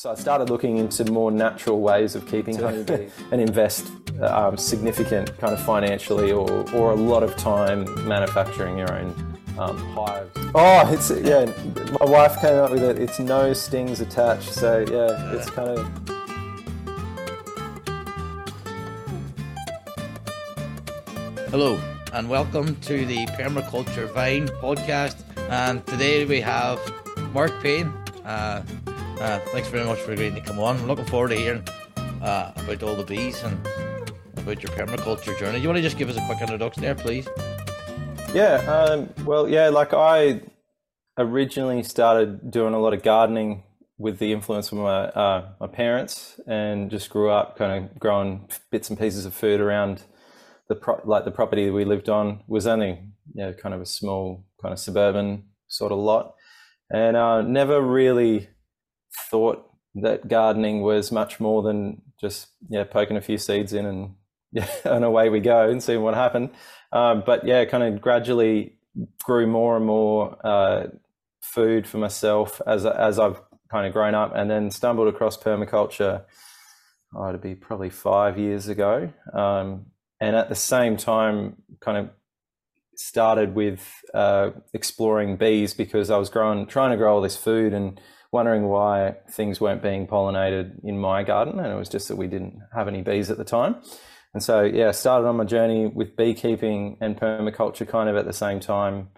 So I started looking into more natural ways of keeping honeybees and invest um, significant kind of financially or, or a lot of time manufacturing your own um, hives. Oh, it's yeah. My wife came up with it. It's no stings attached. So yeah, it's kind of. Hello, and welcome to the Permaculture Vine podcast. And today we have Mark Payne. Uh, uh, thanks very much for agreeing to come on. I'm looking forward to hearing uh, about all the bees and about your permaculture journey. You want to just give us a quick introduction there, please? Yeah. Um, well, yeah. Like I originally started doing a lot of gardening with the influence of my uh, my parents, and just grew up kind of growing bits and pieces of food around the pro- like the property that we lived on was only you know, kind of a small kind of suburban sort of lot, and uh, never really thought that gardening was much more than just yeah poking a few seeds in and yeah and away we go and seeing what happened. Um, but yeah, kind of gradually grew more and more uh, food for myself as as I've kind of grown up, and then stumbled across permaculture. Oh, it'd be probably five years ago, um, and at the same time, kind of started with uh, exploring bees because I was growing, trying to grow all this food and wondering why things weren't being pollinated in my garden, and it was just that we didn't have any bees at the time. And so, yeah, I started on my journey with beekeeping and permaculture kind of at the same time.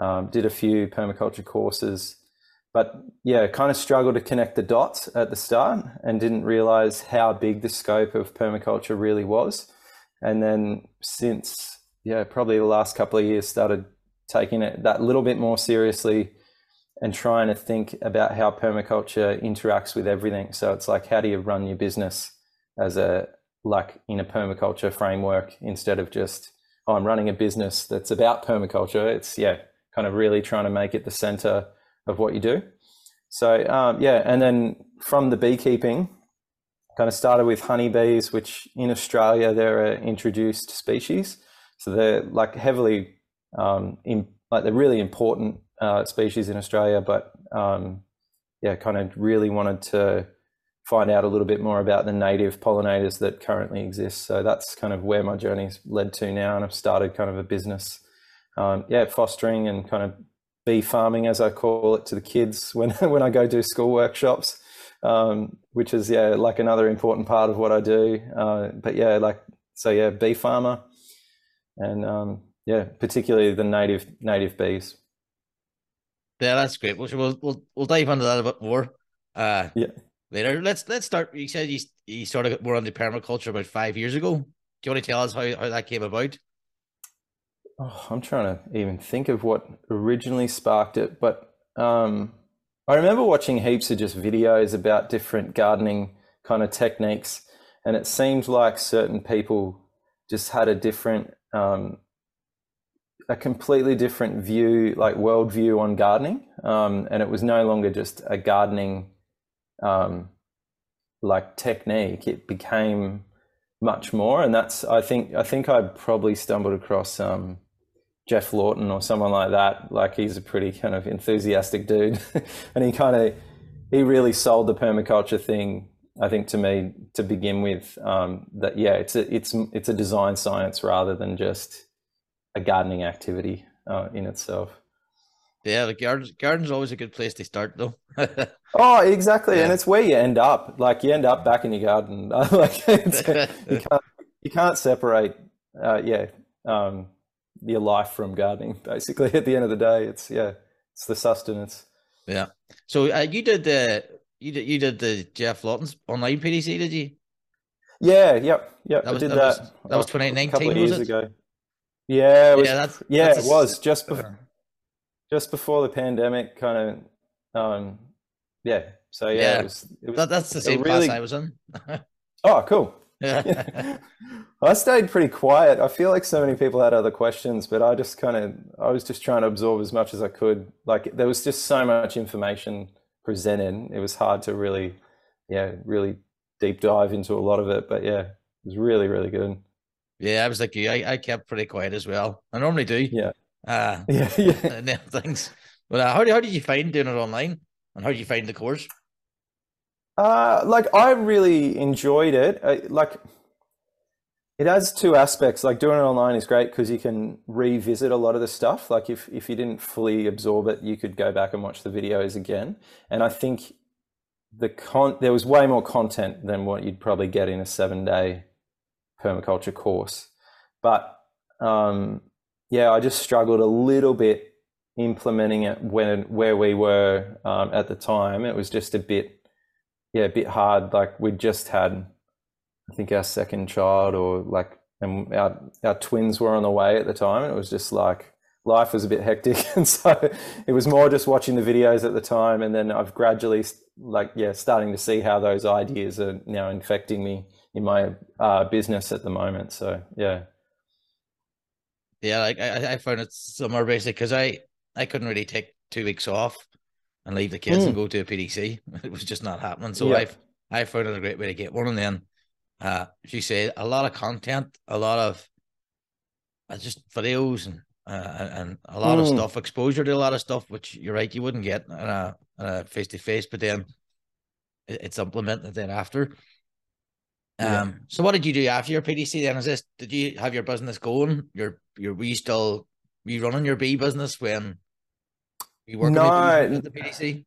Um, did a few permaculture courses, but yeah, kind of struggled to connect the dots at the start and didn't realize how big the scope of permaculture really was. And then since, yeah, probably the last couple of years, started taking it that little bit more seriously and trying to think about how permaculture interacts with everything. So it's like, how do you run your business as a like in a permaculture framework instead of just oh, I'm running a business that's about permaculture. It's yeah, kind of really trying to make it the center of what you do. So um, yeah, and then from the beekeeping, kind of started with honeybees, which in Australia they're an introduced species. So they're like heavily um, in, like they're really important uh, species in Australia, but um, yeah, kind of really wanted to find out a little bit more about the native pollinators that currently exist. So that's kind of where my journey's led to now, and I've started kind of a business, um, yeah, fostering and kind of bee farming, as I call it, to the kids when when I go do school workshops, um, which is yeah like another important part of what I do. Uh, but yeah, like so yeah, bee farmer, and um, yeah, particularly the native native bees. Yeah, that's great. We'll we'll we'll, we'll dive into that a bit more. Uh, yeah. Later, let's let's start. You said you you sort of were on the permaculture about five years ago. Do you want to tell us how, how that came about? Oh, I'm trying to even think of what originally sparked it, but um, I remember watching heaps of just videos about different gardening kind of techniques, and it seemed like certain people just had a different um, a completely different view, like worldview on gardening, um, and it was no longer just a gardening um, like technique. It became much more, and that's I think I think I probably stumbled across um, Geoff Lawton or someone like that. Like he's a pretty kind of enthusiastic dude, and he kind of he really sold the permaculture thing. I think to me to begin with um, that yeah it's a it's it's a design science rather than just a gardening activity uh, in itself. Yeah, the garden garden's always a good place to start, though. oh, exactly, yeah. and it's where you end up. Like you end up back in your garden. like you can't you can't separate. Uh, yeah, um, your life from gardening. Basically, at the end of the day, it's yeah, it's the sustenance. Yeah. So uh, you did the you did you did the Geoff Lawton's online PDC, did you? Yeah. Yep. Yep. That was, I did that. that. Was, that was 2019. A couple of years it? ago. Yeah, it was, yeah, that's, yeah, that's it was just before, just before the pandemic, kind of, um, yeah. So yeah, yeah. It was, it was, that, that's the same really, class I was in. oh, cool. Yeah. I stayed pretty quiet. I feel like so many people had other questions, but I just kind of, I was just trying to absorb as much as I could. Like there was just so much information presented. It was hard to really, yeah, really deep dive into a lot of it. But yeah, it was really, really good. Yeah, I was like you. I, I kept pretty quiet as well. I normally do. Yeah. Uh, yeah. Yeah. things. But uh, how, how did you find doing it online? And how did you find the course? Uh, like I really enjoyed it. I, like it has two aspects. Like doing it online is great because you can revisit a lot of the stuff. Like if if you didn't fully absorb it, you could go back and watch the videos again. And I think the con there was way more content than what you'd probably get in a seven day permaculture course. But um, yeah, I just struggled a little bit implementing it when where we were um, at the time. It was just a bit yeah, a bit hard. Like we just had, I think our second child, or like, and our our twins were on the way at the time, and it was just like life was a bit hectic, and so it was more just watching the videos at the time, and then I've gradually like yeah, starting to see how those ideas are now infecting me in my uh, business at the moment. So yeah. Yeah, like I, I found it somewhere basic because I I couldn't really take two weeks off and leave the kids mm. and go to a PDC. It was just not happening. So yeah. I've I found it a great way to get one. And then, uh, as you say, a lot of content, a lot of uh, just videos and uh, and a lot mm. of stuff, exposure to a lot of stuff, which you're right, you wouldn't get in a face to face. But then it's implemented then after. Um. Yeah. So what did you do after your PDC? Then is this? Did you have your business going? Your your were you still were you running your bee business when you working no, at the PDC?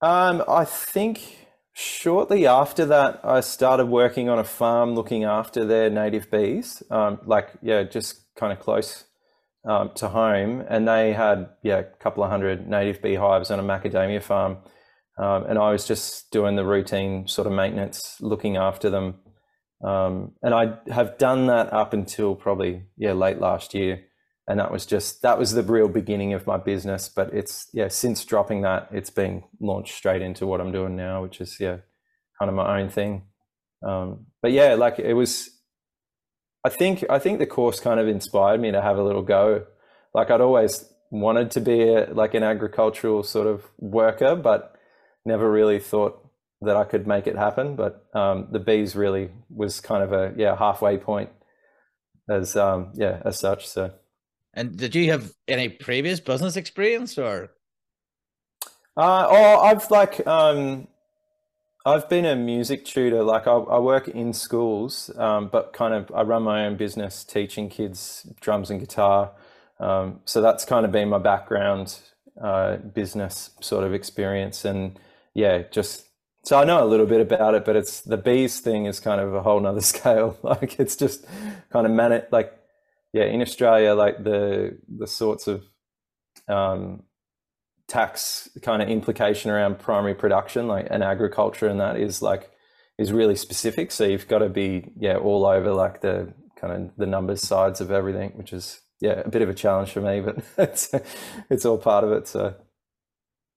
Um, I think shortly after that, I started working on a farm looking after their native bees. Um, like yeah, just kind of close um, to home, and they had yeah a couple of hundred native beehives on a macadamia farm, um, and I was just doing the routine sort of maintenance, looking after them. Um, and I have done that up until probably yeah late last year. And that was just that was the real beginning of my business. But it's yeah since dropping that it's been launched straight into what i'm doing now which is yeah kind of my own thing. Um, but yeah like it was i think i think the course kind of inspired me to have a little go. Like i'd always wanted to be a, like an agricultural sort of worker but never really thought that i could make it happen but um, the bees really was kind of a yeah halfway point as um, yeah as such so and did you have any previous business experience or? Uh, oh, I've like um, I've been a music tutor. Like I, I work in schools, um, but kind of I run my own business teaching kids drums and guitar. Um, so that's kind of been my background, uh, business sort of experience, and yeah, just so I know a little bit about it. But it's the bees thing is kind of a whole nother scale. like it's just kind of man like yeah, in Australia, like the the sorts of um, tax kind of implication around primary production, like and agriculture, and that is like is really specific. So you've got to be yeah all over like the kind of the numbers sides of everything, which is yeah a bit of a challenge for me, but it's it's all part of it. So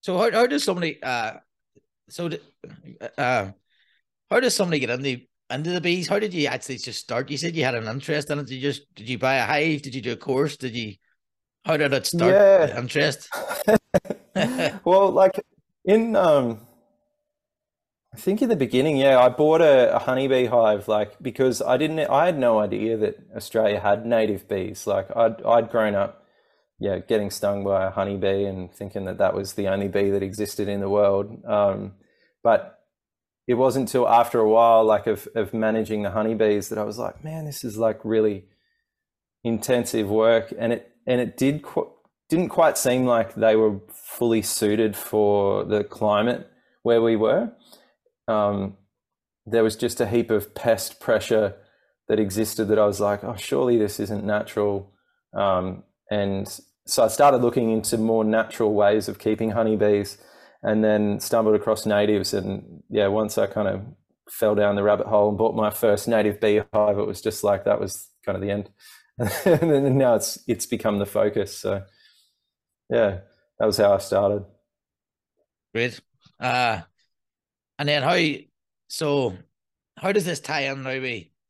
so how how does somebody uh so uh how does somebody get in the into the bees? How did you actually just start? You said you had an interest in it. Did you just did you buy a hive? Did you do a course? Did you? How did it start? Yeah. interest. well, like in um, I think in the beginning, yeah, I bought a, a honeybee hive, like because I didn't, I had no idea that Australia had native bees. Like I'd I'd grown up, yeah, getting stung by a honeybee and thinking that that was the only bee that existed in the world. Um, but it wasn't until after a while, like of of managing the honeybees, that I was like, man, this is like really intensive work, and it and it did qu- didn't quite seem like they were fully suited for the climate where we were. Um, there was just a heap of pest pressure that existed that I was like, oh, surely this isn't natural. Um, and so I started looking into more natural ways of keeping honeybees and then stumbled across natives. And yeah, once I kind of fell down the rabbit hole and bought my first native beehive, it was just like that was kind of the end. and then now it's it's become the focus. So yeah, that was how I started. Great. Uh, and then how so how does this tie in now?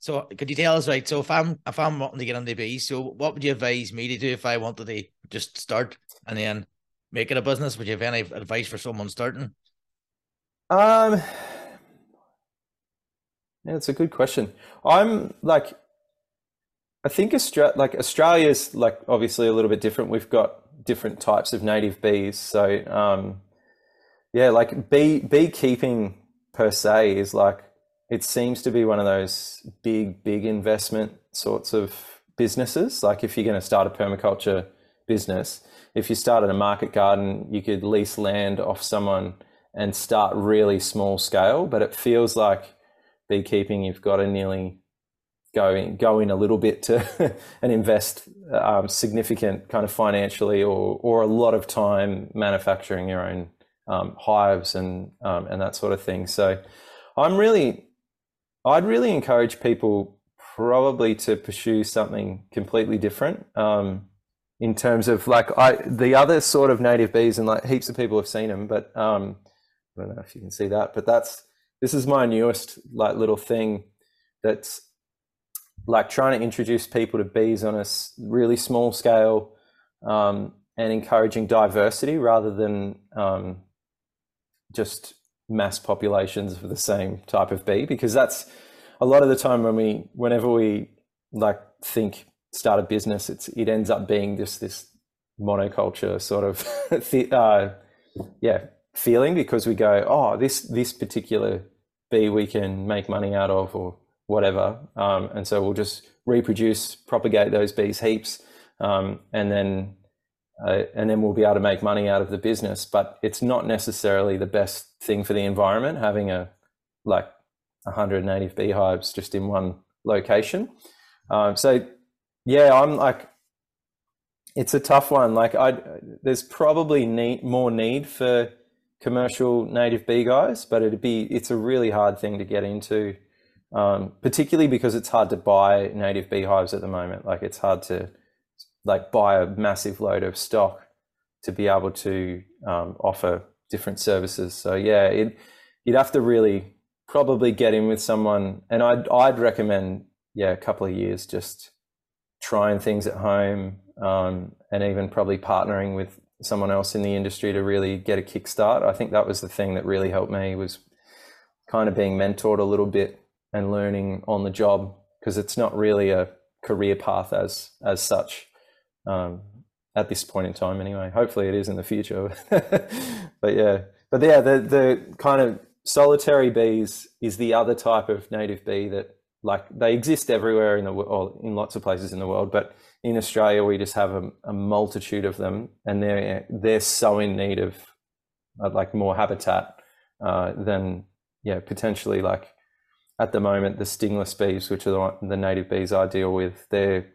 So could you tell us right? So if I'm if I'm wanting to get on the bees, so what would you advise me to do if I wanted to just start and then make it a business? Would you have any advice for someone starting? Um, yeah, it's a good question. I'm like, I think Australia, like Australia's like obviously a little bit different. We've got different types of native bees, so um, yeah, like bee beekeeping per se is like it seems to be one of those big, big investment sorts of businesses. Like if you're going to start a permaculture business, if you started a market garden, you could lease land off someone and start really small scale. But it feels like beekeeping, you've got to nearly go in, go in a little bit to and invest um, significant kind of financially or or a lot of time manufacturing your own um, hives and um, and that sort of thing. So I'm really I'd really encourage people probably to pursue something completely different um, in terms of like I the other sort of native bees and like heaps of people have seen them, but um, I don't know if you can see that, but that's this is my newest like little thing that's like trying to introduce people to bees on a really small scale um, and encouraging diversity rather than um, just mass populations of the same type of bee because that's a lot of the time when we whenever we like think start a business it's it ends up being just this monoculture sort of uh, yeah feeling because we go oh this this particular bee we can make money out of or whatever. Um, and so we'll just reproduce propagate those bees heaps um, and then uh, and then we'll be able to make money out of the business. But it's not necessarily the best thing for the environment having a like 100 native beehives just in one location. Um, so yeah, I'm like, it's a tough one. Like I, there's probably need more need for commercial native bee guys, but it'd be it's a really hard thing to get into, um, particularly because it's hard to buy native beehives at the moment. Like it's hard to like buy a massive load of stock to be able to um, offer different services. So yeah, it, you'd have to really probably get in with someone, and I'd I'd recommend yeah a couple of years just trying things at home, um, and even probably partnering with someone else in the industry to really get a kickstart. I think that was the thing that really helped me was kind of being mentored a little bit and learning on the job because it's not really a career path as as such um, at this point in time anyway. Hopefully it is in the future. but yeah, but yeah, the, the kind of solitary bees is the other type of native bee that like they exist everywhere in the world, in lots of places in the world, but in Australia we just have a, a multitude of them, and they're they're so in need of, of like more habitat uh, than yeah potentially like at the moment the stingless bees, which are the, the native bees I deal with, they're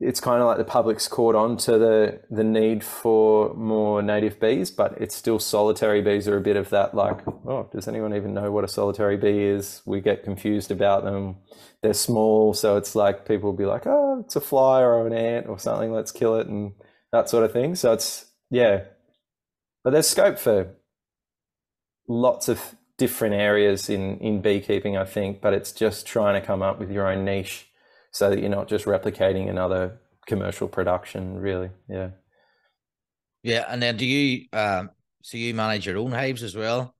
it's kind of like the public's caught on to the the need for more native bees, but it's still solitary bees are a bit of that like, oh, does anyone even know what a solitary bee is? We get confused about them. They're small, so it's like people will be like, oh, it's a fly or an ant or something, let's kill it and that sort of thing. So it's yeah. But there's scope for lots of different areas in in beekeeping, I think, but it's just trying to come up with your own niche so that you're not just replicating another commercial production really. Yeah. Yeah and then do you um so you manage your own hives as well?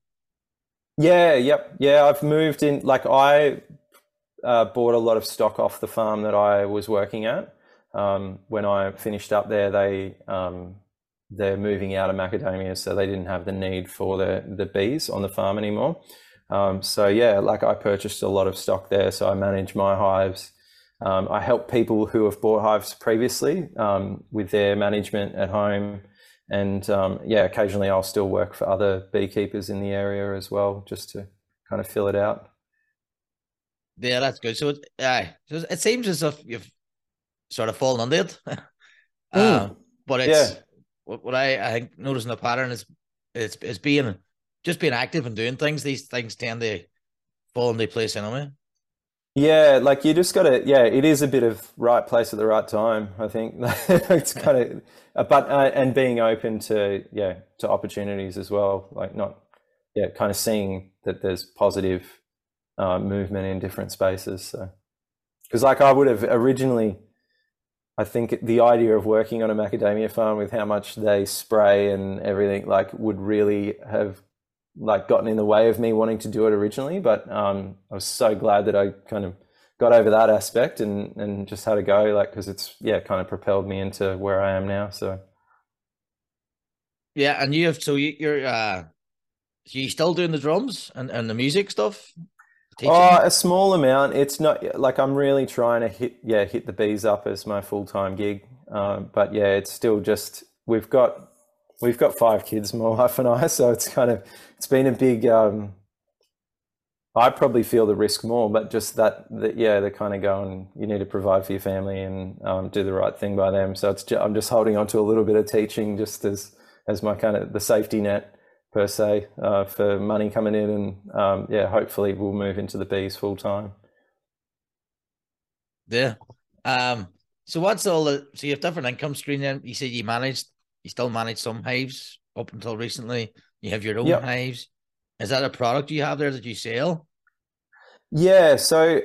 Yeah yep yeah i've moved in like i uh, bought a lot of stock off the farm that i was working at. Um, when i finished up there they um, they're moving out of macadamia so they didn't have the need for the the bees on the farm anymore. Um, so yeah like i purchased a lot of stock there so i manage my hives um, I help people who have bought hives previously um, with their management at home. And um, yeah, occasionally I'll still work for other beekeepers in the area as well, just to kind of fill it out. Yeah, that's good. So, it, uh, it seems as if you've sort of fallen under it. mm. but it's yeah. what, what I, I think noticing the pattern is it's, it's being just being active and doing things. These things tend to fall into place anyway. Yeah, like you just got to, yeah, it is a bit of right place at the right time. I think it's kind of, uh, but uh, and being open to yeah to opportunities as well. Like not, yeah, kind of seeing that there's positive uh, movement in different spaces. So, because like I would have originally, I think the idea of working on a macadamia farm with how much they spray and everything like would really have like gotten in the way of me wanting to do it originally, but um, I was so glad that I kind of got over that aspect and and just had to go like because it's yeah kind of propelled me into where I am now. So yeah, and you have so you, you're uh you still doing the drums and, and the music stuff? Teaching? Oh, a small amount. It's not like I'm really trying to hit, yeah, hit the bees up as my full time gig. Um, but yeah, it's still just we've got we've got five kids, my wife and I. So it's kind of it's been a big. Um, I probably feel the risk more, but just that, that yeah, they're kind of going. You need to provide for your family and um, do the right thing by them. So it's just, I'm just holding on to a little bit of teaching, just as as my kind of the safety net per se uh, for money coming in, and um, yeah, hopefully we'll move into the bees full time. Yeah. Um. So what's all the? So you have different income stream. Then you said you managed, you still manage some hives up until recently. You have your own yep. hives. Is that a product you have there that you sell? Yeah. So,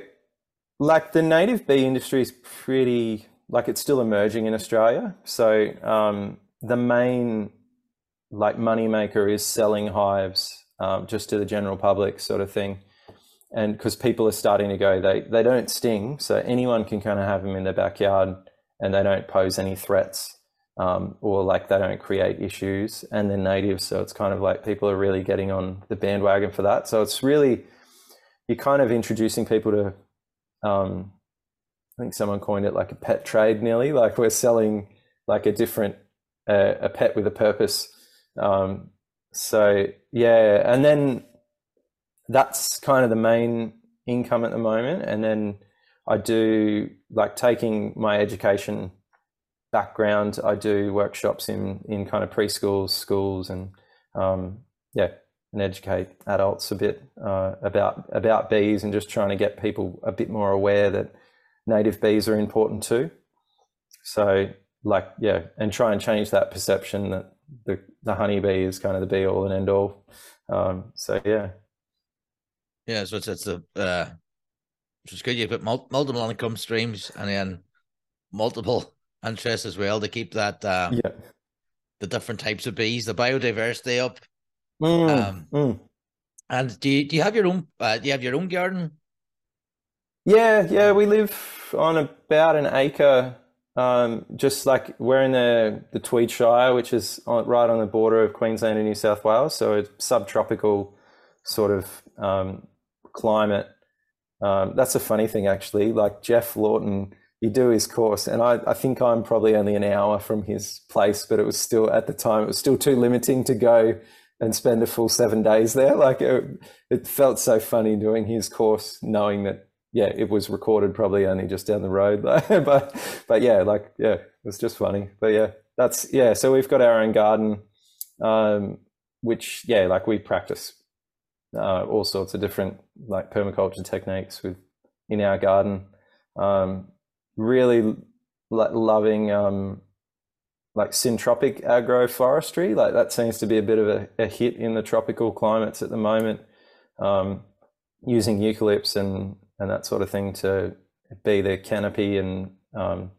like the native bee industry is pretty like it's still emerging in Australia. So um, the main like moneymaker is selling hives um, just to the general public sort of thing and because people are starting to go they they don't sting so anyone can kind of have them in their backyard and they don't pose any threats um, or like they don't create issues and they're native so it's kind of like people are really getting on the bandwagon for that. So it's really you're kind of introducing people to um, i think someone coined it like a pet trade nearly. Like we're selling like a different uh, a pet with a purpose. Um, so yeah, and then that's kind of the main income at the moment. And then I do like taking my education background. I do workshops in in kind of preschools, schools, and um, yeah, and educate adults a bit uh, about about bees and just trying to get people a bit more aware that native bees are important too. So like yeah, and try and change that perception that the the honeybee is kind of the be all and end all. Um, so yeah, yeah. So it's it's uh, it's good. You've got multiple income streams and then multiple interests as well to keep that uh, yeah the different types of bees, the biodiversity up. Mm, um, mm. And do you do you have your own? Uh, do you have your own garden? Yeah, yeah. We live on about an acre um, just like we're in the, the Tweed Shire, which is on, right on the border of Queensland and New South Wales, so a subtropical sort of um, climate. Um, that's a funny thing, actually. Like Geoff Lawton, you do his course, and I, I think I'm probably only an hour from his place, but it was still at the time it was still too limiting to go and spend a full seven days there. Like it, it felt so funny doing his course, knowing that yeah, it was recorded probably only just down the road, but but yeah, like yeah, it was just funny. But yeah, that's yeah. So we've got our own garden, um, which yeah, like we practice uh, all sorts of different like permaculture techniques with in our garden. Um, really like loving um, like syntropic agroforestry. Like that seems to be a bit of a, a hit in the tropical climates at the moment. Um, using eucalypts and and that sort of thing to be the canopy and um,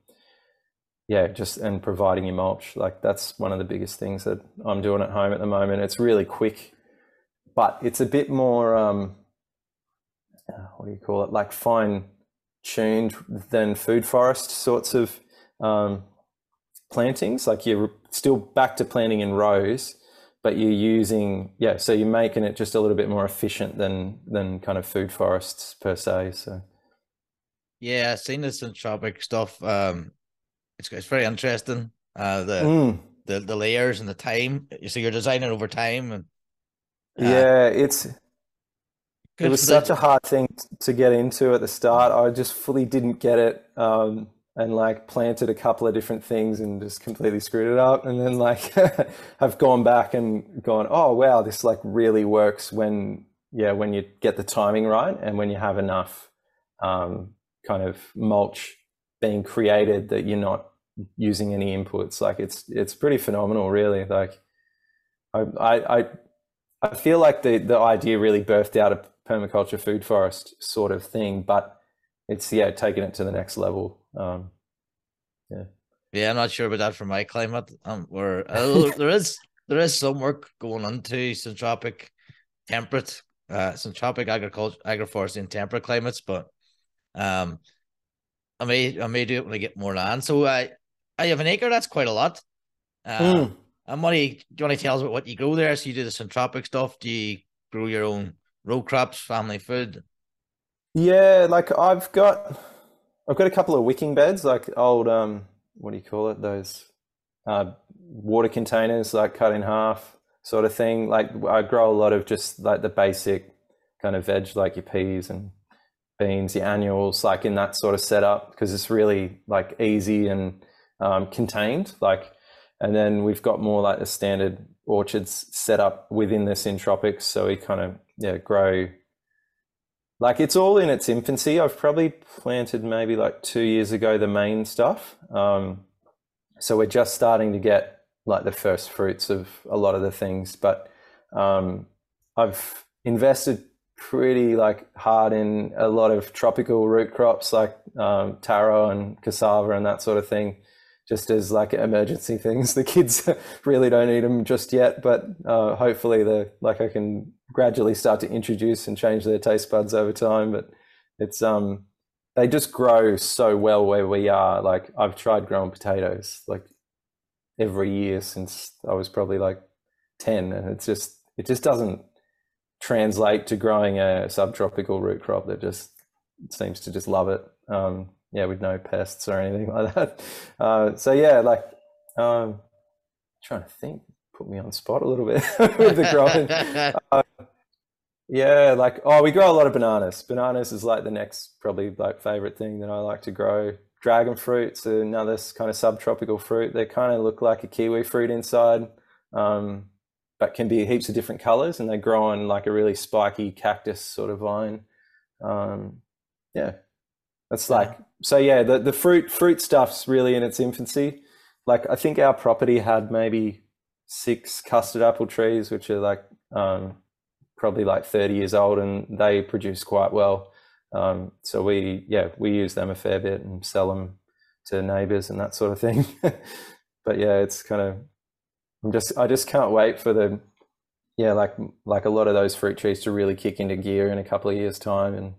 yeah, just and providing your mulch. Like that's one of the biggest things that I'm doing at home at the moment. It's really quick, but it's a bit more um, what do you call it? Like fine tuned than food forest sorts of um, plantings. Like you're still back to planting in rows, but you're using yeah so you're making it just a little bit more efficient than than kind of food forests per se so yeah i've seen this syntropic stuff um it's, it's very interesting uh the mm. the the layers and the time so you're designing over time and uh, yeah it's it was such a hard thing to get into at the start. I just fully didn't get it um and like planted a couple of different things and just completely screwed it up. And then like i've gone back and gone oh wow this like really works when yeah when you get the timing right and when you have enough um, kind of mulch being created that you're not using any inputs. Like it's it's pretty phenomenal really. Like i i i feel like the the idea really birthed out a permaculture food forest sort of thing but it's yeah taking it to the next level um, yeah. Yeah, I'm not sure about that for my climate. Um, where uh, there is there is some work going on to syntropic, temperate, uh, syntropic agriculture, agroforestry in temperate climates, but um, I may I may do it when I get more land. So I I have an acre. That's quite a lot. Uh, mm. and what do you, do you want to tell us about what you grow there? So you do the syntropic stuff. Do you grow your own row crops, family food? Yeah, like I've got, I've got a couple of wicking beds, like old, um, what do you call it? Those uh, water containers, like cut in half, sort of thing. Like I grow a lot of just like the basic kind of veg, like your peas and beans, your annuals, like in that sort of setup, because it's really like easy and um, contained. Like, and then we've got more like a standard orchards set up within the syntropics, so we kind of yeah grow. Like it's all in its infancy. I've probably planted maybe like two years ago the main stuff. Um, so we're just starting to get like the first fruits of a lot of the things. But um, I've invested pretty like hard in a lot of tropical root crops like um, taro and cassava and that sort of thing just as like emergency things. The kids really don't need them just yet, but uh, hopefully the like I can gradually start to introduce and change their taste buds over time. But it's um they just grow so well where we are. Like I've tried growing potatoes like every year since I was probably like ten, and it's just it just doesn't translate to growing a subtropical root crop that just seems to just love it. Um, yeah, with no pests or anything like that. Uh, so yeah, like um, trying to think, put me on spot a little bit with the growing. uh, yeah, like oh, we grow a lot of bananas. Bananas is like the next probably like favorite thing that I like to grow. Dragon fruit's another kind of subtropical fruit. They kind of look like a kiwi fruit inside, um, but can be heaps of different colors, and they grow on like a really spiky cactus sort of vine. Um, yeah, that's like so yeah, the, the fruit fruit stuff's really in its infancy. Like I think our property had maybe six custard apple trees, which are like um, probably like 30 years old and they produce quite well. Um, so we yeah, we use them a fair bit and sell them to neighbors and that sort of thing. but yeah, it's kind of I'm just I just can't wait for the yeah, like like a lot of those fruit trees to really kick into gear in a couple of years time and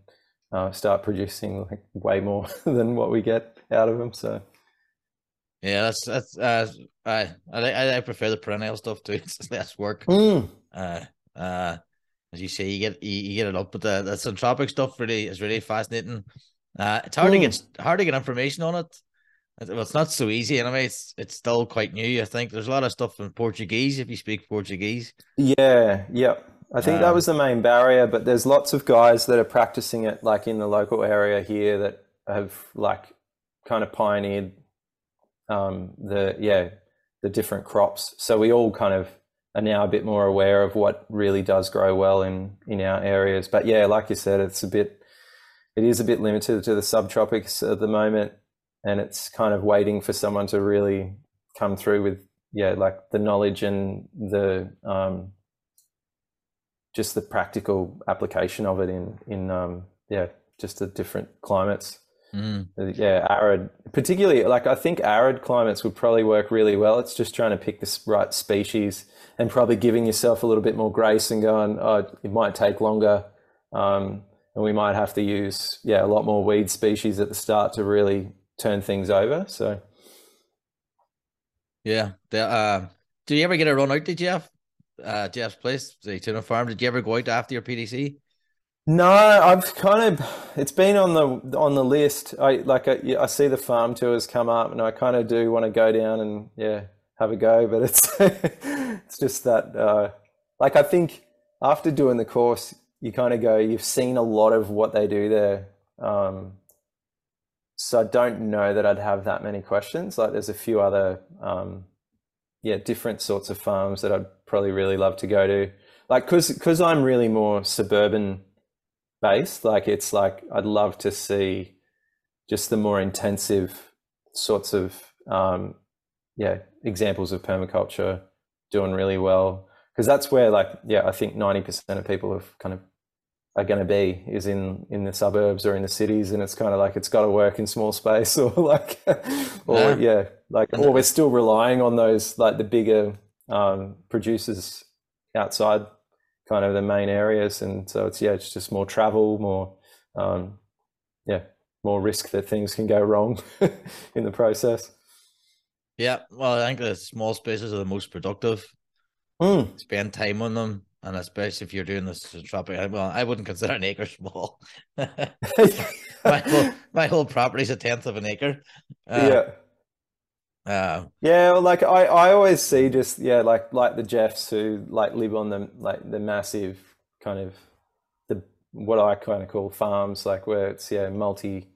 uh, start producing like way more than what we get out of them. So yeah, that's that's uh, I I I prefer the perennial stuff too. It's less work. Mm. Uh, uh, as you say, you get you, you get it up, but the the syntropic stuff really is really fascinating. Uh, it's hard mm. to get hard to get information on it. Well, it's not so easy anyway. It's it's still quite new. I think there's a lot of stuff in Portuguese if you speak Portuguese. Yeah, yep. I think um, that was the main barrier, but there's lots of guys that are practicing it like in the local area here that have like kind of pioneered um, the yeah the different crops. So we all kind of are now a bit more aware of what really does grow well in in our areas. But yeah, like you said, it's a bit it is a bit limited to the subtropics at the moment, and it's kind of waiting for someone to really come through with yeah like the knowledge and the um, just the practical application of it in in um, yeah just the different climates. Mm. Yeah, arid, particularly like I think arid climates would probably work really well. It's just trying to pick the right species and probably giving yourself a little bit more grace and going, oh, it might take longer, um, and we might have to use yeah a lot more weed species at the start to really turn things over. So yeah, the, uh, did you ever get a run out? Did you have? Uh, Geoff's place, Zaytuna farm. Did you ever go out after your PDC? No, I've kind of it's been on the on the list. I like I, I see the farm tours come up, and I kind of do want to go down and yeah have a go, but it's it's just that uh, like I think after doing the course, you kind of go you've seen a lot of what they do there. Um, so I don't know that I'd have that many questions. Like there's a few other um, yeah different sorts of farms that I'd probably really love to go to. Like, cause, cause I'm really more suburban based. Like, it's like I'd love to see just the more intensive sorts of, um, yeah, examples of permaculture doing really well. Because that's where, like, yeah, I think ninety percent of people have kind of are going to be is in in the suburbs or in the cities, and it's kind of like it's got to work in small space, or like, or yeah, yeah like, or we're still relying on those like the bigger um, producers outside kind of the main areas, and so it's yeah, it's just more travel, more um, yeah, more risk that things can go wrong in the process. Yeah, well, I think the small spaces are the most productive. Mm. Spend time on them, and especially if you're doing this tropical. Well, I wouldn't consider an acre small. my whole my whole property's a tenth of an acre. Uh, yeah. Uh, yeah, well, like I, I always see just yeah, like like the Geoffs who like live on the like the massive kind of the what I kind of call farms, like where it's yeah multi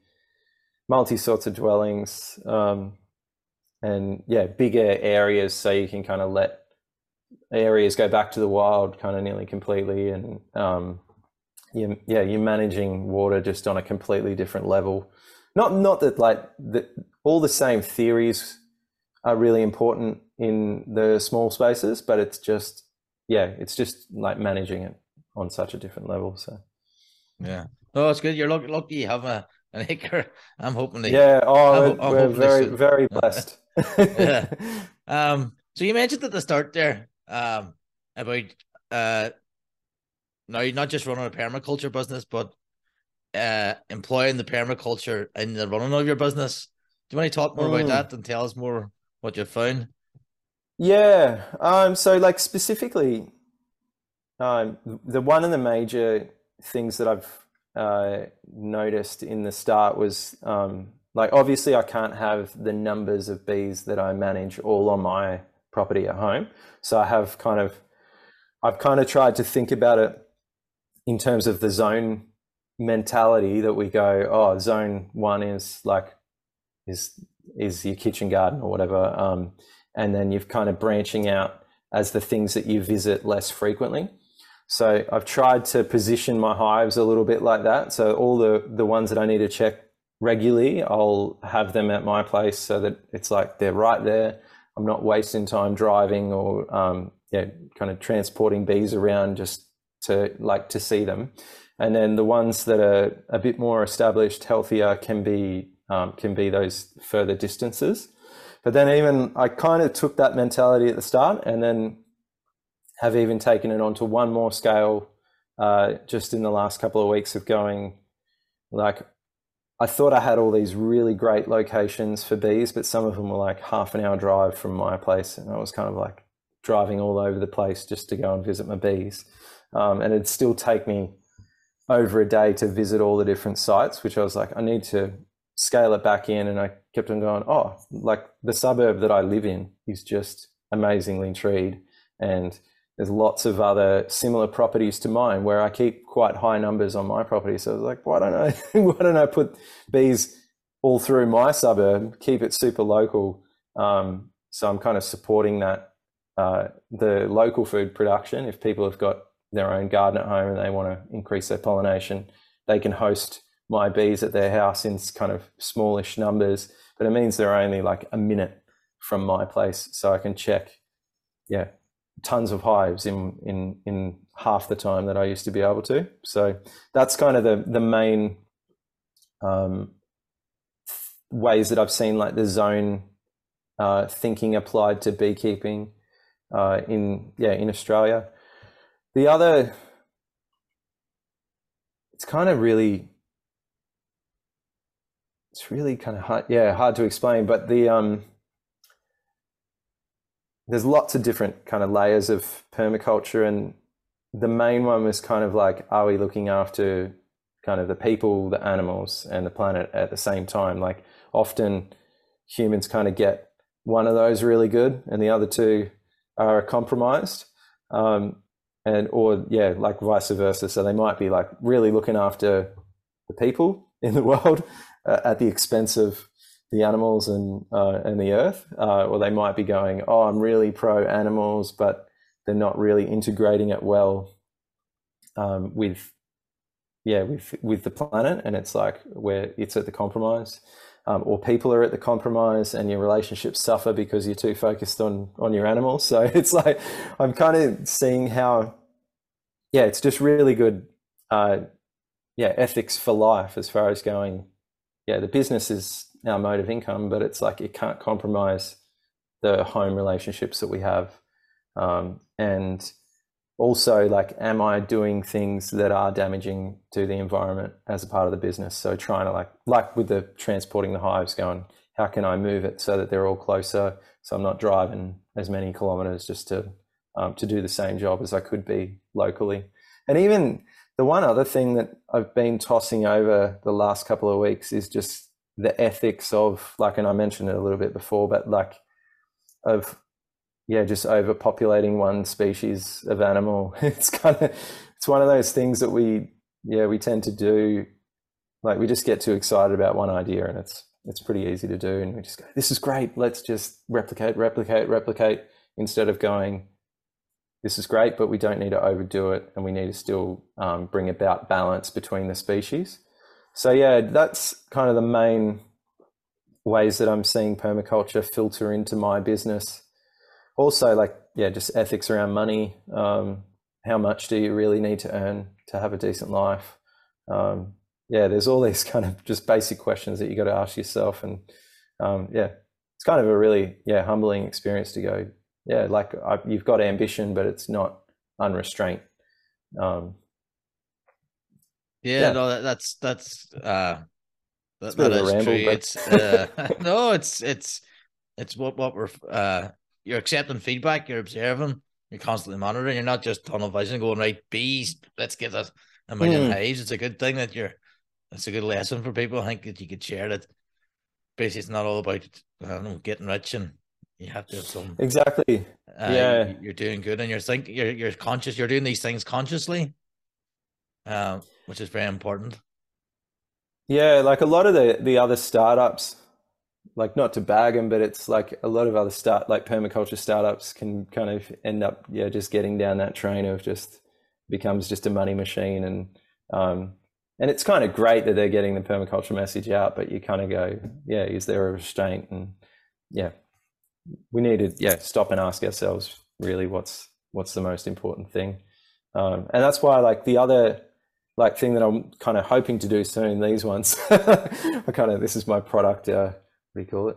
multi sorts of dwellings, um, and yeah bigger areas, so you can kind of let areas go back to the wild kind of nearly completely, and um, you yeah you're managing water just on a completely different level. Not not that like that all the same theories are really important in the small spaces, but it's just yeah, it's just like managing it on such a different level. So yeah, oh, it's good. You're lucky, lucky you have a an acre. I'm hoping that yeah. Oh, I'm, I'm we're very very blessed. yeah. Um. So you mentioned at the start there, um, about uh, now you're not just running a permaculture business, but uh, employing the permaculture in the running of your business. Do you want to talk more mm. about that and tell us more what you found? Yeah. Um, so like specifically, um, the one of the major things that I've uh, noticed in the start was um, like obviously I can't have the numbers of bees that I manage all on my property at home. So I have kind of I've kind of tried to think about it in terms of the zone mentality that we go, oh, zone one is like is is your kitchen garden or whatever. Um, and then you've kind of branching out as the things that you visit less frequently. So I've tried to position my hives a little bit like that. So all the, the ones that I need to check regularly, I'll have them at my place so that it's like they're right there. I'm not wasting time driving or um, yeah, kind of transporting bees around just to like to see them. And then the ones that are a bit more established, healthier, can be um, can be those further distances. But then even I kind of took that mentality at the start and then have even taken it onto one more scale uh, just in the last couple of weeks of going like I thought I had all these really great locations for bees, but some of them were like half an hour drive from my place, and I was kind of like driving all over the place just to go and visit my bees. Um, and it'd still take me over a day to visit all the different sites, which I was like, I need to scale it back in and I kept on going, oh, like the suburb that I live in is just amazingly treed. And there's lots of other similar properties to mine where I keep quite high numbers on my property. So I was like, why don't I why don't I put bees all through my suburb, keep it super local. Um, so I'm kind of supporting that uh, the local food production. If people have got their own garden at home and they want to increase their pollination, they can host my bees at their house in kind of smallish numbers, but it means they're only like a minute from my place, so I can check, yeah, tons of hives in in in half the time that I used to be able to. So that's kind of the the main um, ways that I've seen like the zone uh, thinking applied to beekeeping uh, in yeah in Australia. The other, it's kind of really it's really kind of hard yeah hard to explain but the um there's lots of different kind of layers of permaculture and the main one was kind of like are we looking after kind of the people the animals and the planet at the same time? Like often humans kind of get one of those really good and the other two are compromised um, and or yeah like vice versa. So they might be like really looking after the people in the world at the expense of the animals and uh, and the earth, uh, or they might be going, "Oh, I'm really pro animals," but they're not really integrating it well um, with yeah with with the planet, and it's like where it's at the compromise. Um, or people are at the compromise and your relationships suffer because you're too focused on on your animals. So it's like I'm kind of seeing how, yeah, it's just really good, uh, yeah, ethics for life as far as going yeah, the business is our mode of income, but it's like it can't compromise the home relationships that we have. Um, and also, like, am I doing things that are damaging to the environment as a part of the business? So trying to like, like with the transporting the hives, going, how can I move it so that they're all closer, so I'm not driving as many kilometers just to um, to do the same job as I could be locally. And even the one other thing that I've been tossing over the last couple of weeks is just the ethics of like, and I mentioned it a little bit before, but like of yeah, just overpopulating one species of animal. It's kind of it's one of those things that we yeah we tend to do. Like we just get too excited about one idea, and it's it's pretty easy to do, and we just go, "This is great. Let's just replicate, replicate, replicate," instead of going, "This is great, but we don't need to overdo it, and we need to still um, bring about balance between the species." So yeah, that's kind of the main ways that I'm seeing permaculture filter into my business. Also like yeah just ethics around money. Um, how much do you really need to earn to have a decent life? Um, yeah there's all these kind of just basic questions that you got to ask yourself and um, yeah it's kind of a really yeah humbling experience to go yeah like I, you've got ambition but it's not unrestrained um, yeah, yeah, no that's that's uh that, that is ramble, true. But... It's uh, no, it's it's it's what what we're uh you're accepting feedback, you're observing, you're constantly monitoring. You're not just tunnel vision going right bees. Let's get a, a million mm. hives. It's a good thing that you're. It's a good lesson for people. I think that you could share that. Basically, it's not all about I don't know getting rich and you have to have some exactly. Uh, yeah, you're doing good and you're thinking you're you're conscious. You're doing these things consciously, uh, which is very important. Yeah, like a lot of the the other startups like not to bag them, but it's like a lot of other start like permaculture startups can kind of end up yeah just getting down that train of just becomes just a money machine and um, and it's kind of great that they're getting the permaculture message out, but you kind of go yeah is there a restraint and yeah we need to yeah stop and ask ourselves really what's what's the most important thing um, and that's why like the other like thing that I'm kind of hoping to do soon these ones I kind of this is my product uh, what do you call it?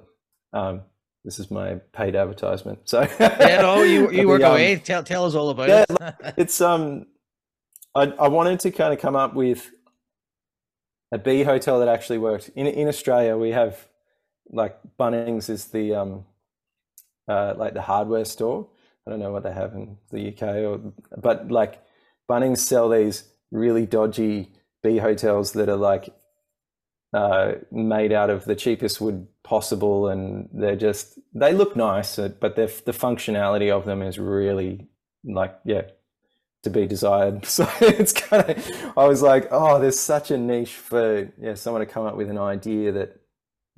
Um, this is my paid advertisement. So yeah, no, you you work um, away. Tell tell us all about yeah, it. it's um, I I wanted to kind of come up with a bee hotel that actually worked in in Australia. We have like Bunnings is the um, uh, like the hardware store. I don't know what they have in the UK or, but like Bunnings sell these really dodgy bee hotels that are like uh, made out of the cheapest wood possible, and they're just they look nice, uh, but the functionality of them is really like yeah to be desired. So it's kind of I was like, oh, there's such a niche for yeah someone to come up with an idea that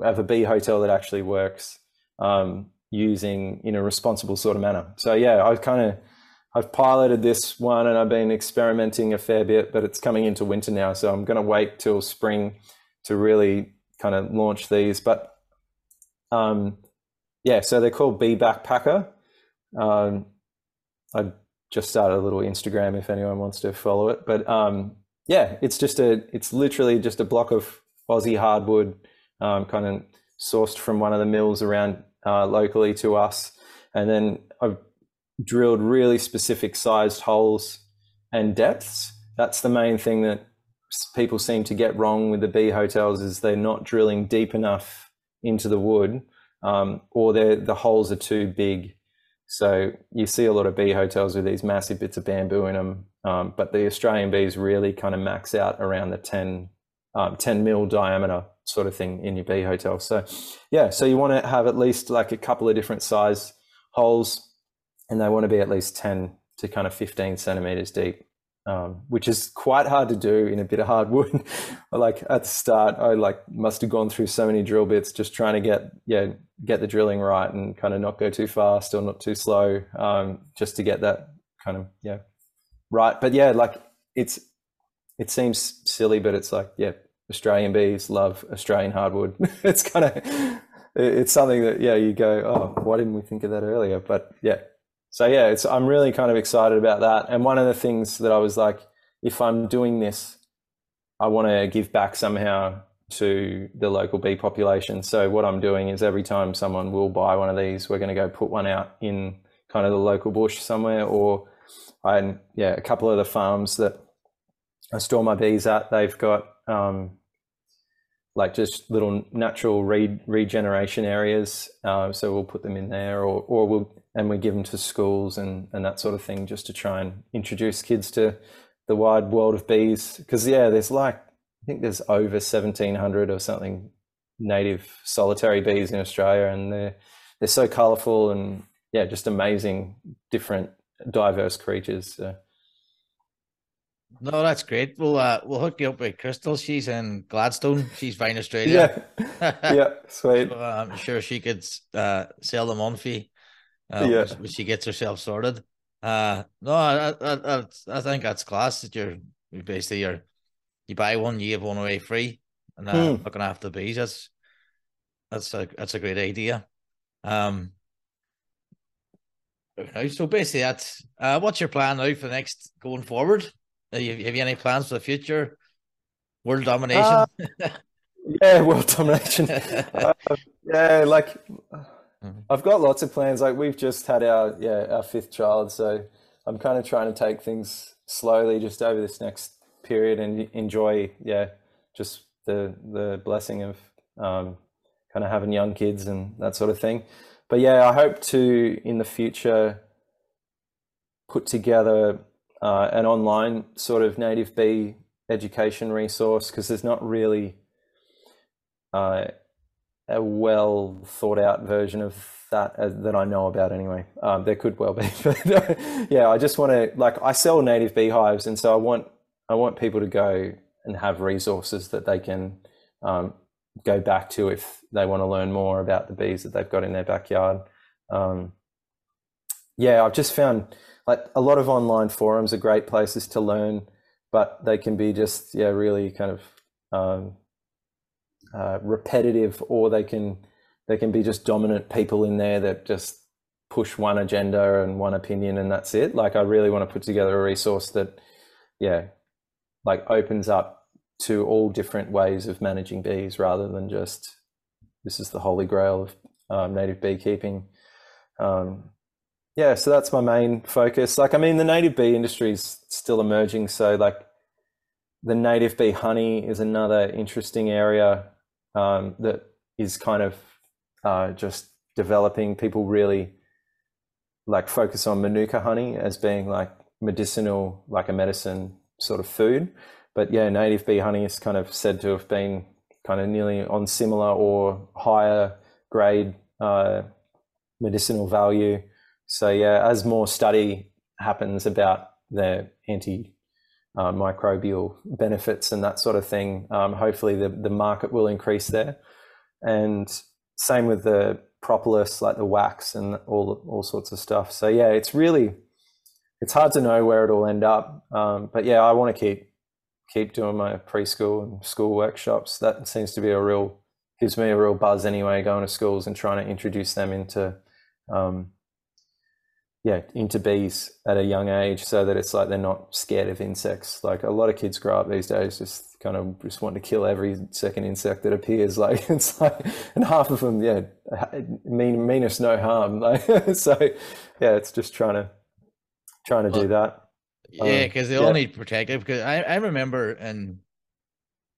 have a bee hotel that actually works um, using in a responsible sort of manner. So yeah, I've kind of I've piloted this one and I've been experimenting a fair bit, but it's coming into winter now, so I'm going to wait till spring to really kind of launch these. But um, yeah, so they're called Bee Backpacker. Um, I just started a little Instagram if anyone wants to follow it. But um, yeah, it's just a, it's literally just a block of Aussie hardwood, um, kind of sourced from one of the mills around uh, locally to us, and then I've drilled really specific sized holes and depths. That's the main thing that people seem to get wrong with the bee hotels is they're not drilling deep enough into the wood, um, or the holes are too big. So you see a lot of bee hotels with these massive bits of bamboo in them, um, but the Australian bees really kind of max out around the 10, um, 10 mil diameter sort of thing in your bee hotel. So yeah, so you want to have at least like a couple of different size holes, and they want to be at least 10 to kind of 15 centimeters deep um, which is quite hard to do in a bit of hardwood. like at the start, I like must have gone through so many drill bits just trying to get yeah get the drilling right and kind of not go too fast or not too slow, um, just to get that kind of yeah right. But yeah, like it's it seems silly, but it's like yeah, Australian bees love Australian hardwood. it's kind of it's something that yeah you go oh why didn't we think of that earlier? But yeah, so yeah, it's I'm really kind of excited about that. And one of the things that I was like, if I'm doing this, I want to give back somehow to the local bee population. So what I'm doing is every time someone will buy one of these, we're going to go put one out in kind of the local bush somewhere, or I yeah, a couple of the farms that I store my bees at, they've got um, like just little natural re- regeneration areas. Uh, so we'll put them in there, or or we'll and we give them to schools and and that sort of thing, just to try and introduce kids to the wide world of bees. Because yeah, there's like I think there's over seventeen hundred or something native solitary bees in Australia, and they're they're so colourful and yeah, just amazing, different, diverse creatures. So. No, that's great. We'll uh, we'll hook you up with Crystal. She's in Gladstone. She's Vine Australia. Yeah, yeah, sweet. so, uh, I'm sure she could uh, sell them on fee. Uh, yeah. when she gets herself sorted. Uh, no, I, I, I, think that's class. That you're basically you're you buy one, you give one away free, and uh, hmm. looking after the bees. That's that's a that's a great idea. Um, so basically, that's uh, what's your plan now for the next going forward? Have you, have you any plans for the future? World domination? Uh, yeah, world domination. uh, yeah, like mm-hmm. I've got lots of plans. Like we've just had our yeah our fifth child, so I'm kind of trying to take things slowly just over this next period and enjoy yeah just the the blessing of um, kind of having young kids and that sort of thing. But yeah, I hope to in the future put together uh, an online sort of native bee education resource because there's not really uh, a well thought out version of that uh, that I know about anyway. Um, there could well be, but yeah, I just want to like I sell native beehives, and so I want I want people to go and have resources that they can um, go back to if they want to learn more about the bees that they've got in their backyard. Um, yeah, I've just found like a lot of online forums are great places to learn, but they can be just yeah really kind of um, uh, repetitive, or they can they can be just dominant people in there that just push one agenda and one opinion and that's it. Like I really want to put together a resource that yeah like opens up to all different ways of managing bees rather than just this is the holy grail of um, native beekeeping. Um, yeah, so that's my main focus. Like, I mean, the native bee industry is still emerging. So, like, the native bee honey is another interesting area um, that is kind of uh, just developing. People really like focus on manuka honey as being like medicinal, like a medicine sort of food. But yeah, native bee honey is kind of said to have been kind of nearly on similar or higher grade uh, medicinal value so yeah, as more study happens about the anti uh, benefits and that sort of thing, um, hopefully the, the market will increase there. And same with the propolis, like the wax and all all sorts of stuff. So yeah, it's really it's hard to know where it'll end up. Um, but yeah, I want to keep keep doing my preschool and school workshops. That seems to be a real gives me a real buzz anyway. Going to schools and trying to introduce them into um, yeah into bees at a young age so that it's like they're not scared of insects. Like a lot of kids grow up these days just kind of just want to kill every second insect that appears. Like it's like and half of them yeah mean mean us no harm. Like so yeah it's just trying to trying to well, do that. yeah because um, they yeah. all need protective because I, I remember in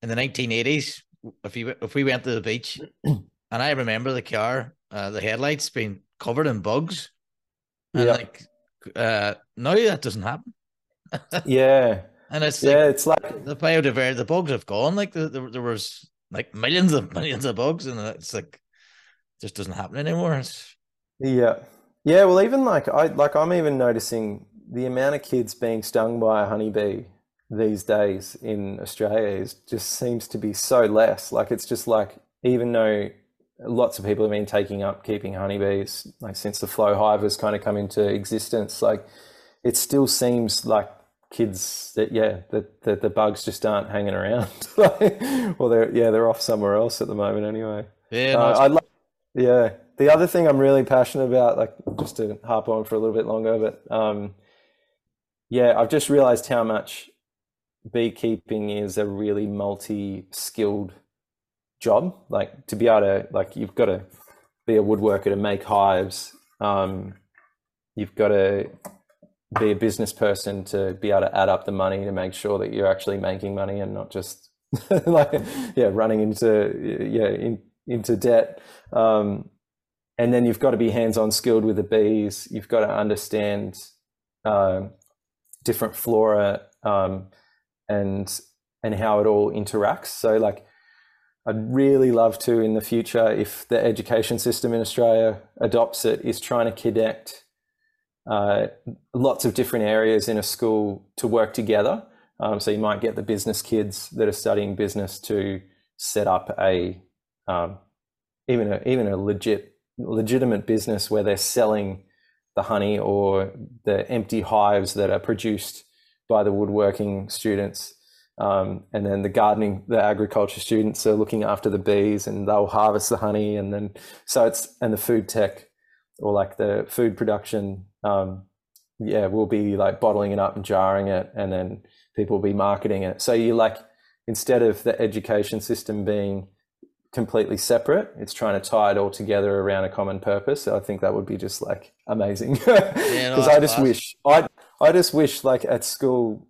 in the 1980s if you if we went to the beach and i remember the car uh, the headlights being covered in bugs and yeah. like uh now that doesn't happen. yeah. And it's yeah, it's like the biodiversity, the bugs have gone. Like the, the, there was like millions of millions of bugs, and it's like just doesn't happen anymore. It's... Yeah, yeah. Well, even like I like I'm even noticing the amount of kids being stung by a honeybee these days in Australia is just seems to be so less. Like it's just like even though lots of people have been taking up keeping honeybees like since the flow hive has kind of come into existence. Like it still seems like kids that yeah that the, the bugs just aren't hanging around. Well they're yeah they're off somewhere else at the moment anyway. Yeah uh, i like yeah. The other thing i'm really passionate about like just to harp on for a little bit longer but um yeah i've just realized how much beekeeping is a really multi-skilled job. Like to be able to like you've got to be a woodworker to make hives. Um, you've got to be a business person to be able to add up the money to make sure that you're actually making money and not just like yeah, running into yeah in, into debt. Um, and then you've got to be hands-on skilled with the bees. You've got to understand uh, different flora um, and and how it all interacts. So like I'd really love to in the future, if the education system in Australia adopts it, is trying to connect uh, lots of different areas in a school to work together. Um, so you might get the business kids that are studying business to set up a um, even a even a legit legitimate business where they're selling the honey or the empty hives that are produced by the woodworking students. Um, and then the gardening, the agriculture students are looking after the bees and they'll harvest the honey. And then, so it's, and the food tech or like the food production, um, yeah, we'll be like bottling it up and jarring it. And then people will be marketing it. So you like, instead of the education system being completely separate. It's trying to tie it all together around a common purpose. So I think that would be just like amazing. Because yeah, no, I just wish I I just wish like at school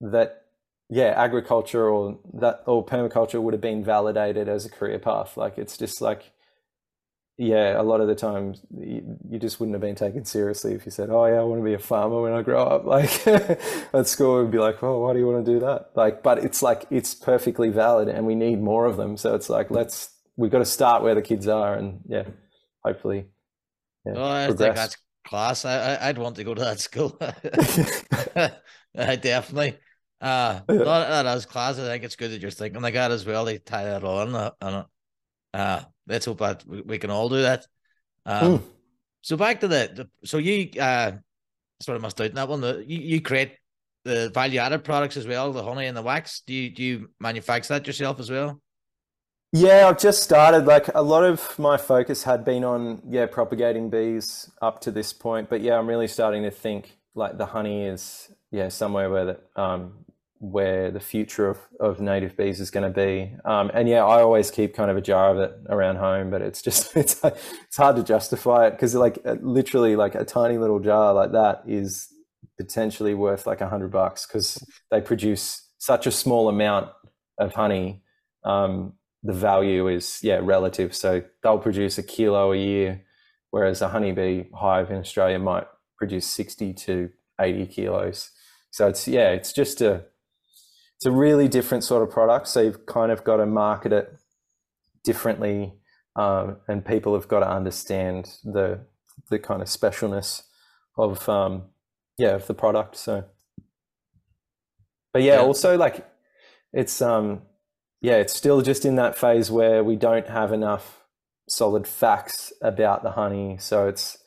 that yeah, agriculture or that or permaculture would have been validated as a career path. Like it's just like yeah, a lot of the times you, you, just wouldn't have been taken seriously if you said, "Oh yeah, I want to be a farmer when I grow up." Like at school, would be like, "Oh, why do you want to do that?" Like, but it's like it's perfectly valid, and we need more of them. So it's like let's we've got to start where the kids are, and yeah, hopefully. Yeah, oh, I progress. think that's class. I, I'd want to go to that school. I definitely. Uh, not that as class. I think it's good that you're thinking like that as well. They tie that on, uh, and uh, let's hope that we can all do that. Um, mm. So back to the, the so you uh sort of must out in that one. The, you, you create the value added products as well, the honey and the wax. Do you do you manufacture that yourself as well? Yeah, I've just started. Like a lot of my focus had been on yeah propagating bees up to this point, but yeah, I'm really starting to think like the honey is yeah somewhere where that um, where the future of, of native bees is going to be. Um, and yeah, I always keep kind of a jar of it around home, but it's just it's it's hard to justify it because like uh, literally like a tiny little jar like that is potentially worth like a hundred bucks because they produce such a small amount of honey. Um, the value is yeah relative, so they'll produce a kilo a year, whereas a honeybee hive in Australia might produce sixty to eighty kilos. So it's yeah, it's just a it's a really different sort of product. So you've kind of got to market it differently, um, and people have got to understand the the kind of specialness of um, yeah of the product. So, but yeah, yeah. also like it's um yeah, it's still just in that phase where we don't have enough solid facts about the honey. So it's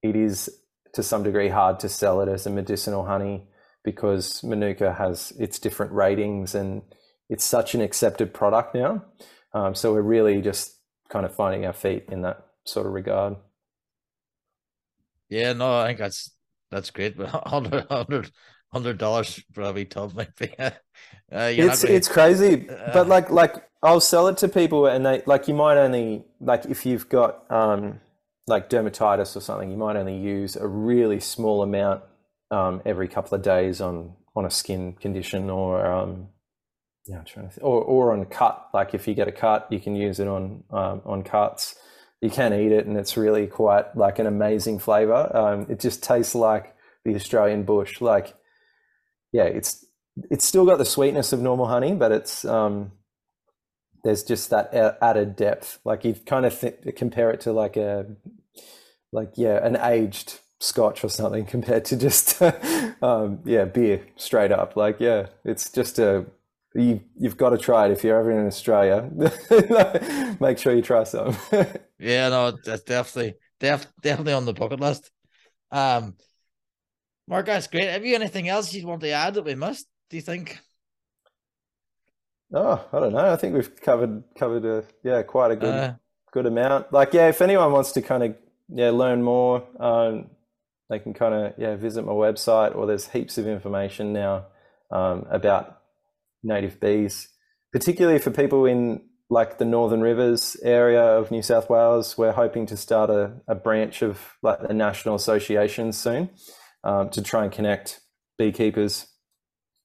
it is to some degree hard to sell it as a medicinal honey because Manuka has its different ratings and it's such an accepted product now. Um, so we're really just kind of finding our feet in that sort of regard. Yeah, no, I think that's that's great. But hundred hundred hundred dollars for every tub might be. Uh, it's really, it's crazy, uh, but like like I'll sell it to people, and they like you might only like if you've got um like dermatitis or something, you might only use a really small amount um, every couple of days on on a skin condition or um, yeah, I'm trying to or or on cut. Like if you get a cut, you can use it on um, on cuts. You can eat it, and it's really quite like an amazing flavor. Um, it just tastes like the Australian bush. Like yeah, it's it's still got the sweetness of normal honey, but it's um, there's just that added depth. Like you kind of th- compare it to like a like yeah, an aged scotch or something compared to just um, yeah beer straight up. Like yeah it's just a you you've got to try it. If you're ever in Australia make sure you try some. Yeah no that's definitely def, definitely on the bucket list. Um Mark that's great. Have you anything else you want to add that we missed do you think? Oh I don't know. I think we've covered covered a yeah quite a good uh, good amount. Like yeah if anyone wants to kind of yeah learn more um, they can kind of yeah visit my website or there's heaps of information now um, about native bees particularly for people in like the northern rivers area of new south wales we're hoping to start a, a branch of like the national association soon um, to try and connect beekeepers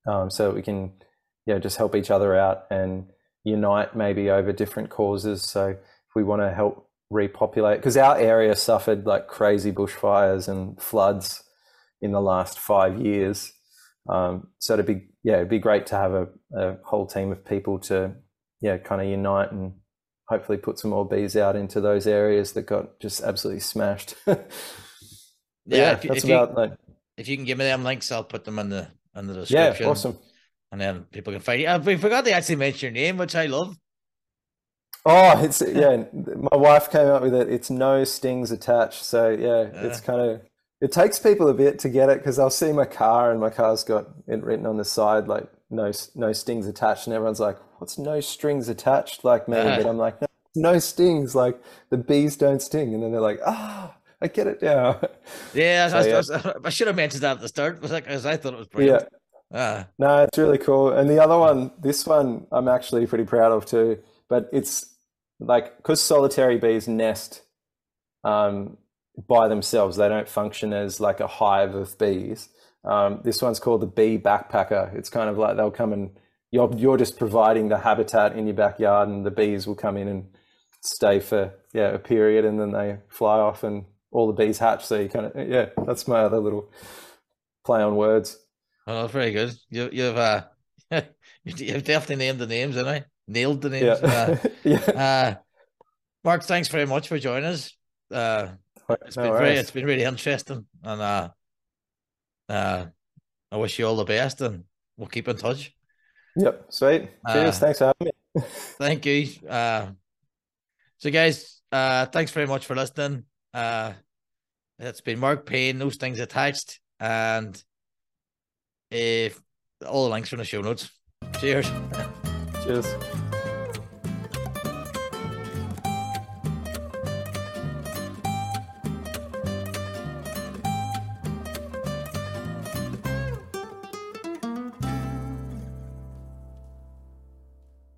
um, so we can yeah, just help each other out and unite maybe over different causes. So if we want to help repopulate, because our area suffered like crazy bushfires and floods in the last five years. Um, so it'd be yeah, it'd be great to have a, a whole team of people to yeah, kind of unite and hopefully put some more bees out into those areas that got just absolutely smashed. yeah, yeah, if, that's if about you, like, if you can give me them links, I'll put them in the in the description. Yeah, awesome. And then people can find you. Uh, we forgot to actually mention your name, which I love. Oh, it's yeah. my wife came up with it. It's no stings attached. So yeah, uh, it's kind of it takes people a bit to get it because I'll see my car and my car's got it written on the side like no no stings attached, and everyone's like, "What's no strings attached?" Like me, uh, but I'm like, no, no stings. Like the bees don't sting, and then they're like, "Ah." Oh, I get it now. Yeah, so, I, yeah. I, should have mentioned that at the start, because I thought it was brilliant. Yeah. Ah. No, it's really cool. And the other one, this one, I'm actually pretty proud of too. But it's like because solitary bees nest um, by themselves, they don't function as like a hive of bees. Um, this one's called the bee backpacker. It's kind of like they'll come and you're you're just providing the habitat in your backyard, and the bees will come in and stay for yeah a period, and then they fly off, and all the bees hatch. So you kind of yeah, that's my other little play on words. Oh, very good. You you've uh you've definitely named the names, haven't I? Nailed the names. Yeah. Uh, yeah. Uh, Mark, thanks very much for joining us. Uh, it's no been very, it's been really interesting, and uh, uh, I wish you all the best, and we'll keep in touch. Yep, sweet. Cheers. Uh, thanks for having me. thank you. Uh, so, guys, uh, thanks very much for listening. Uh, it's been Mark Payne, No Stings Attached, and if all the links from the show notes. Cheers. Cheers.